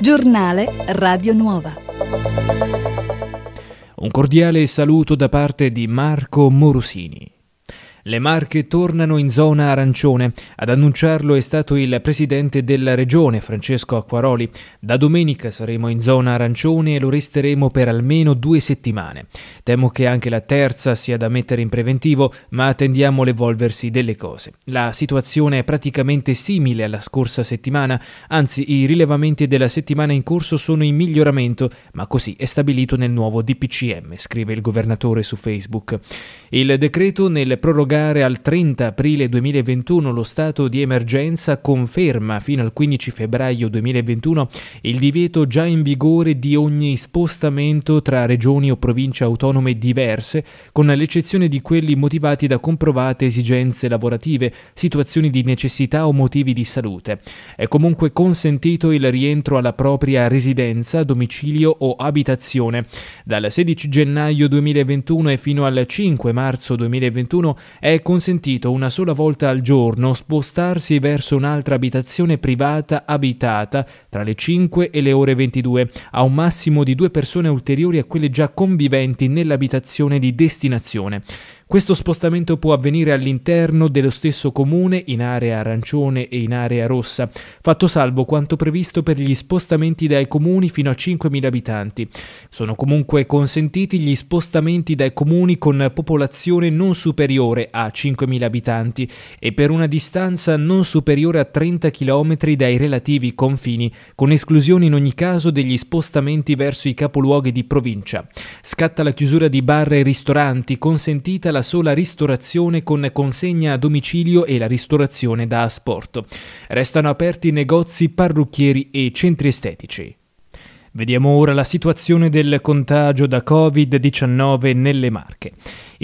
Giornale Radio Nuova. Un cordiale saluto da parte di Marco Morosini. Le Marche tornano in zona arancione. Ad annunciarlo è stato il presidente della regione, Francesco Acquaroli. Da domenica saremo in zona arancione e lo resteremo per almeno due settimane. Temo che anche la terza sia da mettere in preventivo, ma attendiamo l'evolversi delle cose. La situazione è praticamente simile alla scorsa settimana, anzi i rilevamenti della settimana in corso sono in miglioramento, ma così è stabilito nel nuovo DPCM, scrive il governatore su Facebook. Il decreto nel prorogare prorogare al 30 aprile 2021 lo stato di emergenza conferma fino al 15 febbraio 2021 il divieto già in vigore di ogni spostamento tra regioni o province autonome diverse, con l'eccezione di quelli motivati da comprovate esigenze lavorative, situazioni di necessità o motivi di salute. È comunque consentito il rientro alla propria residenza, domicilio o abitazione. Dal 16 gennaio 2021 e fino al 5 marzo 2021 è consentito una sola volta al giorno spostarsi verso un'altra abitazione privata abitata tra le 5 e le ore 22, a un massimo di due persone ulteriori a quelle già conviventi nell'abitazione di destinazione. Questo spostamento può avvenire all'interno dello stesso comune, in area arancione e in area rossa, fatto salvo quanto previsto per gli spostamenti dai comuni fino a 5.000 abitanti. Sono comunque consentiti gli spostamenti dai comuni con popolazione non superiore a 5.000 abitanti e per una distanza non superiore a 30 km dai relativi confini, con esclusione in ogni caso degli spostamenti verso i capoluoghi di provincia. Scatta la chiusura di bar e ristoranti, consentita la sola ristorazione con consegna a domicilio e la ristorazione da asporto. Restano aperti negozi, parrucchieri e centri estetici. Vediamo ora la situazione del contagio da Covid-19 nelle Marche.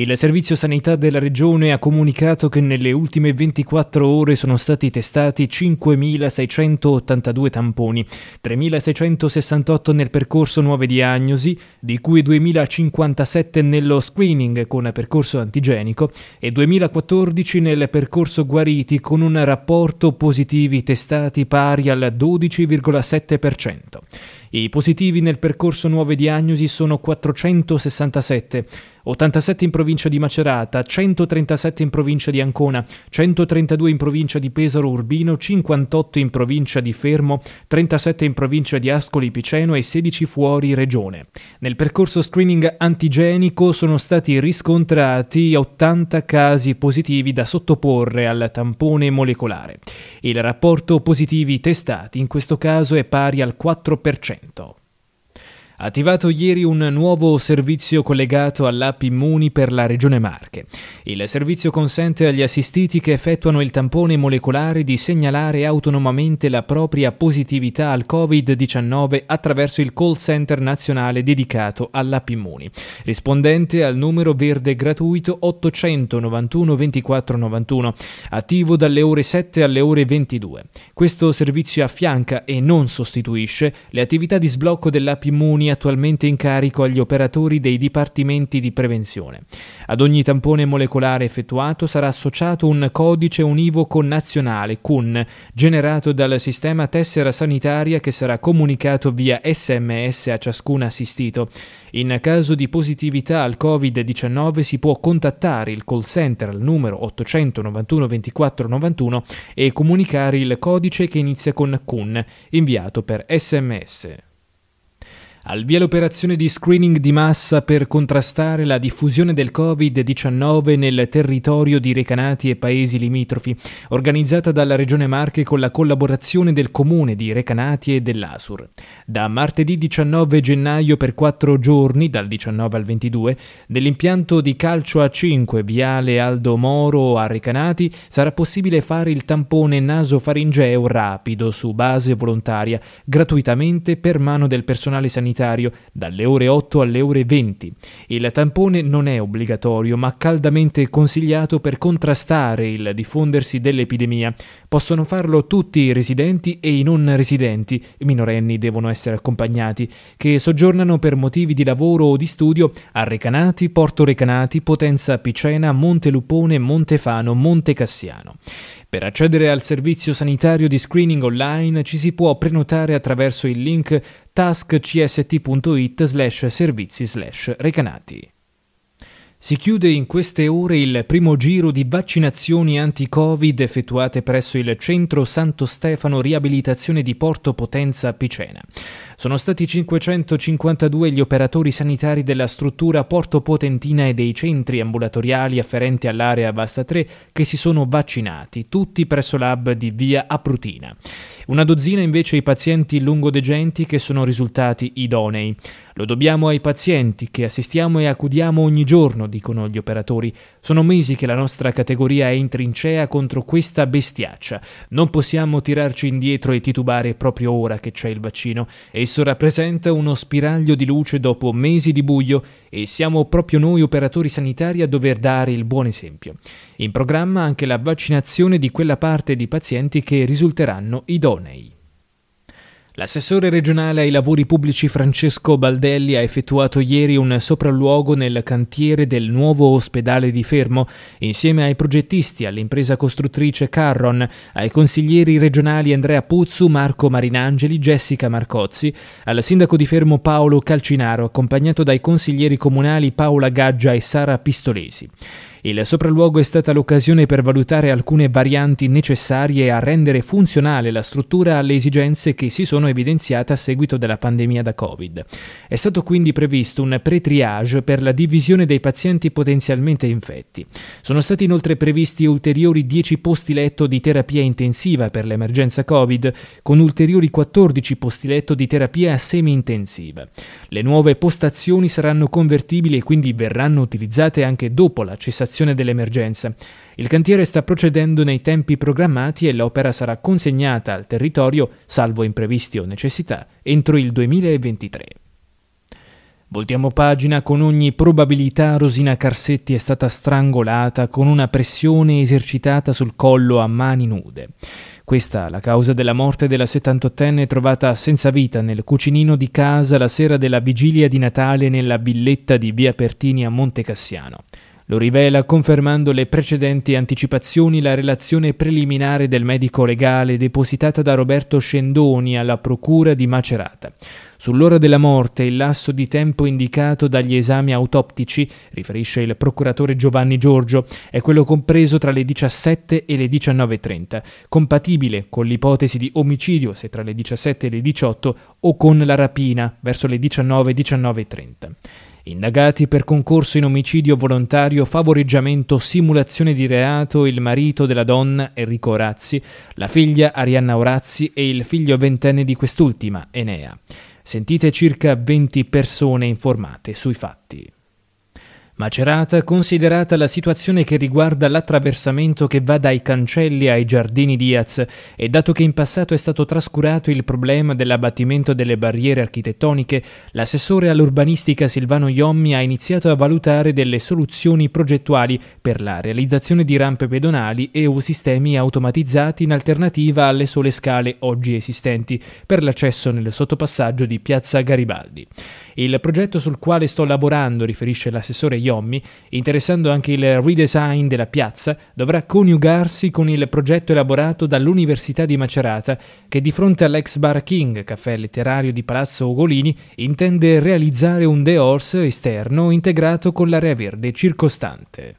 Il Servizio Sanità della Regione ha comunicato che nelle ultime 24 ore sono stati testati 5.682 tamponi, 3.668 nel percorso nuove diagnosi, di cui 2.057 nello screening con percorso antigenico e 2.014 nel percorso guariti con un rapporto positivi testati pari al 12,7%. I positivi nel percorso nuove diagnosi sono 467, 87 in provincia di Macerata, 137 in provincia di Ancona, 132 in provincia di Pesaro Urbino, 58 in provincia di Fermo, 37 in provincia di Ascoli Piceno e 16 fuori regione. Nel percorso screening antigenico sono stati riscontrati 80 casi positivi da sottoporre al tampone molecolare. Il rapporto positivi testati in questo caso è pari al 4%. Attivato ieri un nuovo servizio collegato all'app Immuni per la Regione Marche. Il servizio consente agli assistiti che effettuano il tampone molecolare di segnalare autonomamente la propria positività al Covid-19 attraverso il call center nazionale dedicato all'app Immuni, rispondente al numero verde gratuito 891 24 91, attivo dalle ore 7 alle ore 22. Questo servizio affianca e non sostituisce le attività di sblocco dell'app Immuni attualmente in carico agli operatori dei dipartimenti di prevenzione. Ad ogni tampone molecolare effettuato sarà associato un codice univoco nazionale CUN generato dal sistema tessera sanitaria che sarà comunicato via sms a ciascun assistito. In caso di positività al Covid-19 si può contattare il call center al numero 891 24 91 e comunicare il codice che inizia con CUN inviato per sms. Al via l'operazione di screening di massa per contrastare la diffusione del Covid-19 nel territorio di Recanati e paesi limitrofi, organizzata dalla Regione Marche con la collaborazione del Comune di Recanati e dell'Asur. Da martedì 19 gennaio per quattro giorni, dal 19 al 22, nell'impianto di calcio a 5 Viale Aldo Moro a Recanati sarà possibile fare il tampone nasofaringeo rapido su base volontaria, gratuitamente per mano del personale sanitario sanitario dalle ore 8 alle ore 20. Il tampone non è obbligatorio ma caldamente consigliato per contrastare il diffondersi dell'epidemia. Possono farlo tutti i residenti e i non residenti, i minorenni devono essere accompagnati, che soggiornano per motivi di lavoro o di studio a Recanati, Porto Recanati, Potenza Picena, Montelupone, Montefano, Monte Cassiano. Per accedere al servizio sanitario di screening online ci si può prenotare attraverso il link taskcst.it slash servizi slash recanati. Si chiude in queste ore il primo giro di vaccinazioni anti-Covid effettuate presso il Centro Santo Stefano Riabilitazione di Porto Potenza Picena. Sono stati 552 gli operatori sanitari della struttura Porto Potentina e dei centri ambulatoriali afferenti all'area Vasta 3 che si sono vaccinati, tutti presso l'hub di via Aprutina. Una dozzina invece i pazienti lungodegenti che sono risultati idonei. Lo dobbiamo ai pazienti che assistiamo e accudiamo ogni giorno, dicono gli operatori. Sono mesi che la nostra categoria è in trincea contro questa bestiaccia. Non possiamo tirarci indietro e titubare proprio ora che c'è il vaccino. Esso rappresenta uno spiraglio di luce dopo mesi di buio e siamo proprio noi operatori sanitari a dover dare il buon esempio. In programma anche la vaccinazione di quella parte di pazienti che risulteranno idonei. L'assessore regionale ai lavori pubblici Francesco Baldelli ha effettuato ieri un sopralluogo nel cantiere del nuovo ospedale di Fermo, insieme ai progettisti, all'impresa costruttrice Carron, ai consiglieri regionali Andrea Puzzu, Marco Marinangeli, Jessica Marcozzi, al sindaco di Fermo Paolo Calcinaro, accompagnato dai consiglieri comunali Paola Gaggia e Sara Pistolesi. Il sopralluogo è stata l'occasione per valutare alcune varianti necessarie a rendere funzionale la struttura alle esigenze che si sono evidenziate a seguito della pandemia da Covid. È stato quindi previsto un pre-triage per la divisione dei pazienti potenzialmente infetti. Sono stati inoltre previsti ulteriori 10 posti letto di terapia intensiva per l'emergenza Covid, con ulteriori 14 posti letto di terapia semi-intensiva. Le nuove postazioni saranno convertibili e quindi verranno utilizzate anche dopo la cessazione valutazione dell'emergenza. Il cantiere sta procedendo nei tempi programmati e l'opera sarà consegnata al territorio, salvo imprevisti o necessità, entro il 2023. Voltiamo pagina, con ogni probabilità Rosina Carsetti è stata strangolata con una pressione esercitata sul collo a mani nude. Questa la causa della morte della 78enne trovata senza vita nel cucinino di casa la sera della vigilia di Natale nella villetta di Via Pertini a Monte Cassiano. Lo rivela confermando le precedenti anticipazioni la relazione preliminare del medico legale depositata da Roberto Scendoni alla Procura di Macerata. Sull'ora della morte, il lasso di tempo indicato dagli esami autoptici, riferisce il procuratore Giovanni Giorgio, è quello compreso tra le 17 e le 19.30, compatibile con l'ipotesi di omicidio se tra le 17 e le 18 o con la rapina verso le 19-19.30. Indagati per concorso in omicidio volontario, favoreggiamento, simulazione di reato il marito della donna Enrico Orazzi, la figlia Arianna Orazzi e il figlio ventenne di quest'ultima, Enea. Sentite circa 20 persone informate sui fatti. Macerata, considerata la situazione che riguarda l'attraversamento che va dai cancelli ai giardini Diaz e dato che in passato è stato trascurato il problema dell'abbattimento delle barriere architettoniche, l'assessore all'urbanistica Silvano Iommi ha iniziato a valutare delle soluzioni progettuali per la realizzazione di rampe pedonali e o sistemi automatizzati in alternativa alle sole scale oggi esistenti per l'accesso nel sottopassaggio di Piazza Garibaldi. Il progetto sul quale sto lavorando, riferisce l'assessore Iommi, interessando anche il redesign della piazza, dovrà coniugarsi con il progetto elaborato dall'Università di Macerata, che di fronte all'ex Bar King, caffè letterario di Palazzo Ugolini, intende realizzare un The Horse esterno integrato con l'area verde circostante.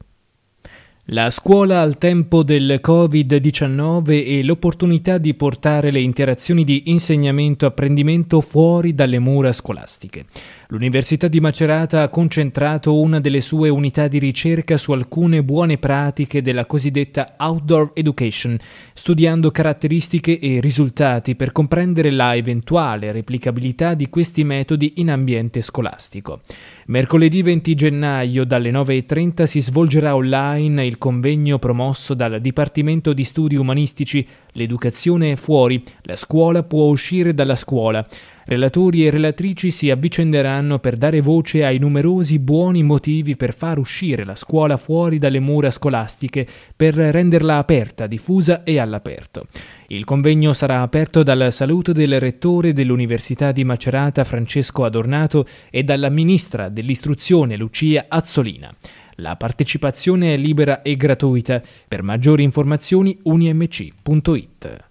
La scuola al tempo del Covid-19 e l'opportunità di portare le interazioni di insegnamento-apprendimento fuori dalle mura scolastiche. L'Università di Macerata ha concentrato una delle sue unità di ricerca su alcune buone pratiche della cosiddetta outdoor education, studiando caratteristiche e risultati per comprendere la eventuale replicabilità di questi metodi in ambiente scolastico. Mercoledì 20 gennaio dalle 9.30 si svolgerà online il convegno promosso dal Dipartimento di Studi Umanistici L'educazione è fuori, la scuola può uscire dalla scuola Relatori e relatrici si avvicenderanno per dare voce ai numerosi buoni motivi per far uscire la scuola fuori dalle mura scolastiche, per renderla aperta, diffusa e all'aperto. Il convegno sarà aperto dal saluto del rettore dell'Università di Macerata Francesco Adornato e dalla ministra dell'istruzione Lucia Azzolina. La partecipazione è libera e gratuita. Per maggiori informazioni unimc.it.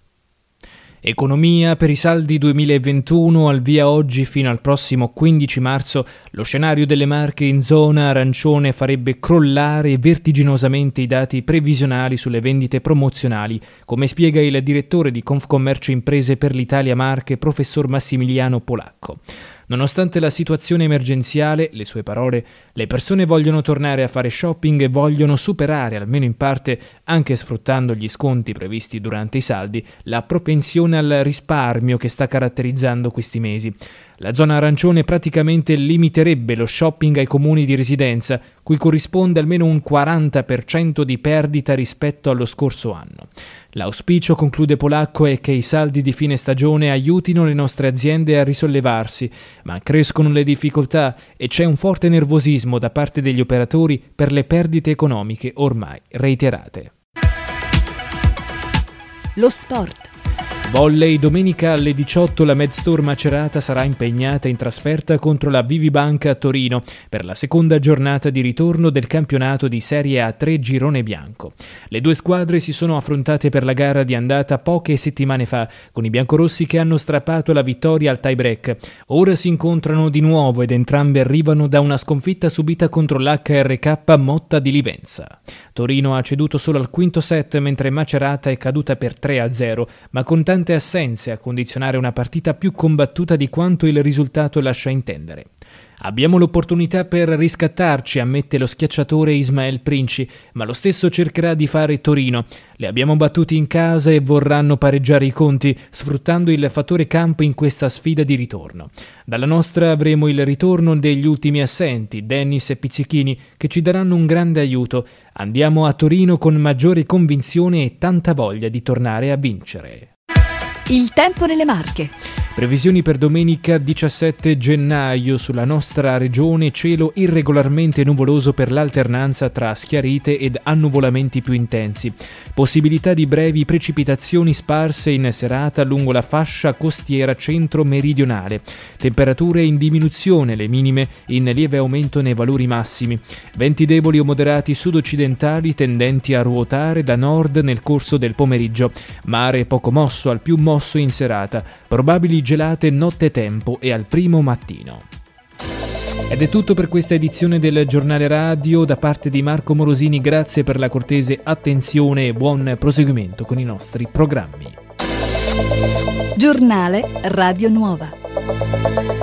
Economia per i saldi 2021 al via oggi fino al prossimo 15 marzo. Lo scenario delle marche in zona arancione farebbe crollare vertiginosamente i dati previsionali sulle vendite promozionali, come spiega il direttore di Confcommercio Imprese per l'Italia Marche, professor Massimiliano Polacco. Nonostante la situazione emergenziale, le sue parole, le persone vogliono tornare a fare shopping e vogliono superare, almeno in parte, anche sfruttando gli sconti previsti durante i saldi, la propensione al risparmio che sta caratterizzando questi mesi. La zona arancione praticamente limiterebbe lo shopping ai comuni di residenza, cui corrisponde almeno un 40% di perdita rispetto allo scorso anno. L'auspicio, conclude Polacco, è che i saldi di fine stagione aiutino le nostre aziende a risollevarsi, ma crescono le difficoltà e c'è un forte nervosismo da parte degli operatori per le perdite economiche ormai reiterate. Lo sport. Volley, domenica alle 18 la Medstor Macerata sarà impegnata in trasferta contro la Vivibanca a Torino per la seconda giornata di ritorno del campionato di Serie A3 Girone Bianco. Le due squadre si sono affrontate per la gara di andata poche settimane fa, con i biancorossi che hanno strappato la vittoria al tie-break. Ora si incontrano di nuovo ed entrambe arrivano da una sconfitta subita contro l'HRK Motta di Livenza. Torino ha ceduto solo al quinto set mentre Macerata è caduta per 3-0, ma con tanti tante assenze a condizionare una partita più combattuta di quanto il risultato lascia intendere. Abbiamo l'opportunità per riscattarci, ammette lo schiacciatore Ismael Princi, ma lo stesso cercherà di fare Torino. Li abbiamo battuti in casa e vorranno pareggiare i conti, sfruttando il fattore campo in questa sfida di ritorno. Dalla nostra avremo il ritorno degli ultimi assenti, Dennis e Pizzichini, che ci daranno un grande aiuto. Andiamo a Torino con maggiore convinzione e tanta voglia di tornare a vincere. Il tempo nelle Marche. Previsioni per domenica 17 gennaio sulla nostra regione cielo irregolarmente nuvoloso per l'alternanza tra schiarite ed annuvolamenti più intensi. Possibilità di brevi precipitazioni sparse in serata lungo la fascia costiera centro-meridionale. Temperature in diminuzione, le minime in lieve aumento nei valori massimi. Venti deboli o moderati sud-occidentali tendenti a ruotare da nord nel corso del pomeriggio. Mare poco mosso al più mosso in serata. Probabili gelate nottetempo e al primo mattino. Ed è tutto per questa edizione del giornale radio da parte di Marco Morosini, grazie per la cortese attenzione e buon proseguimento con i nostri programmi. Giornale Radio Nuova.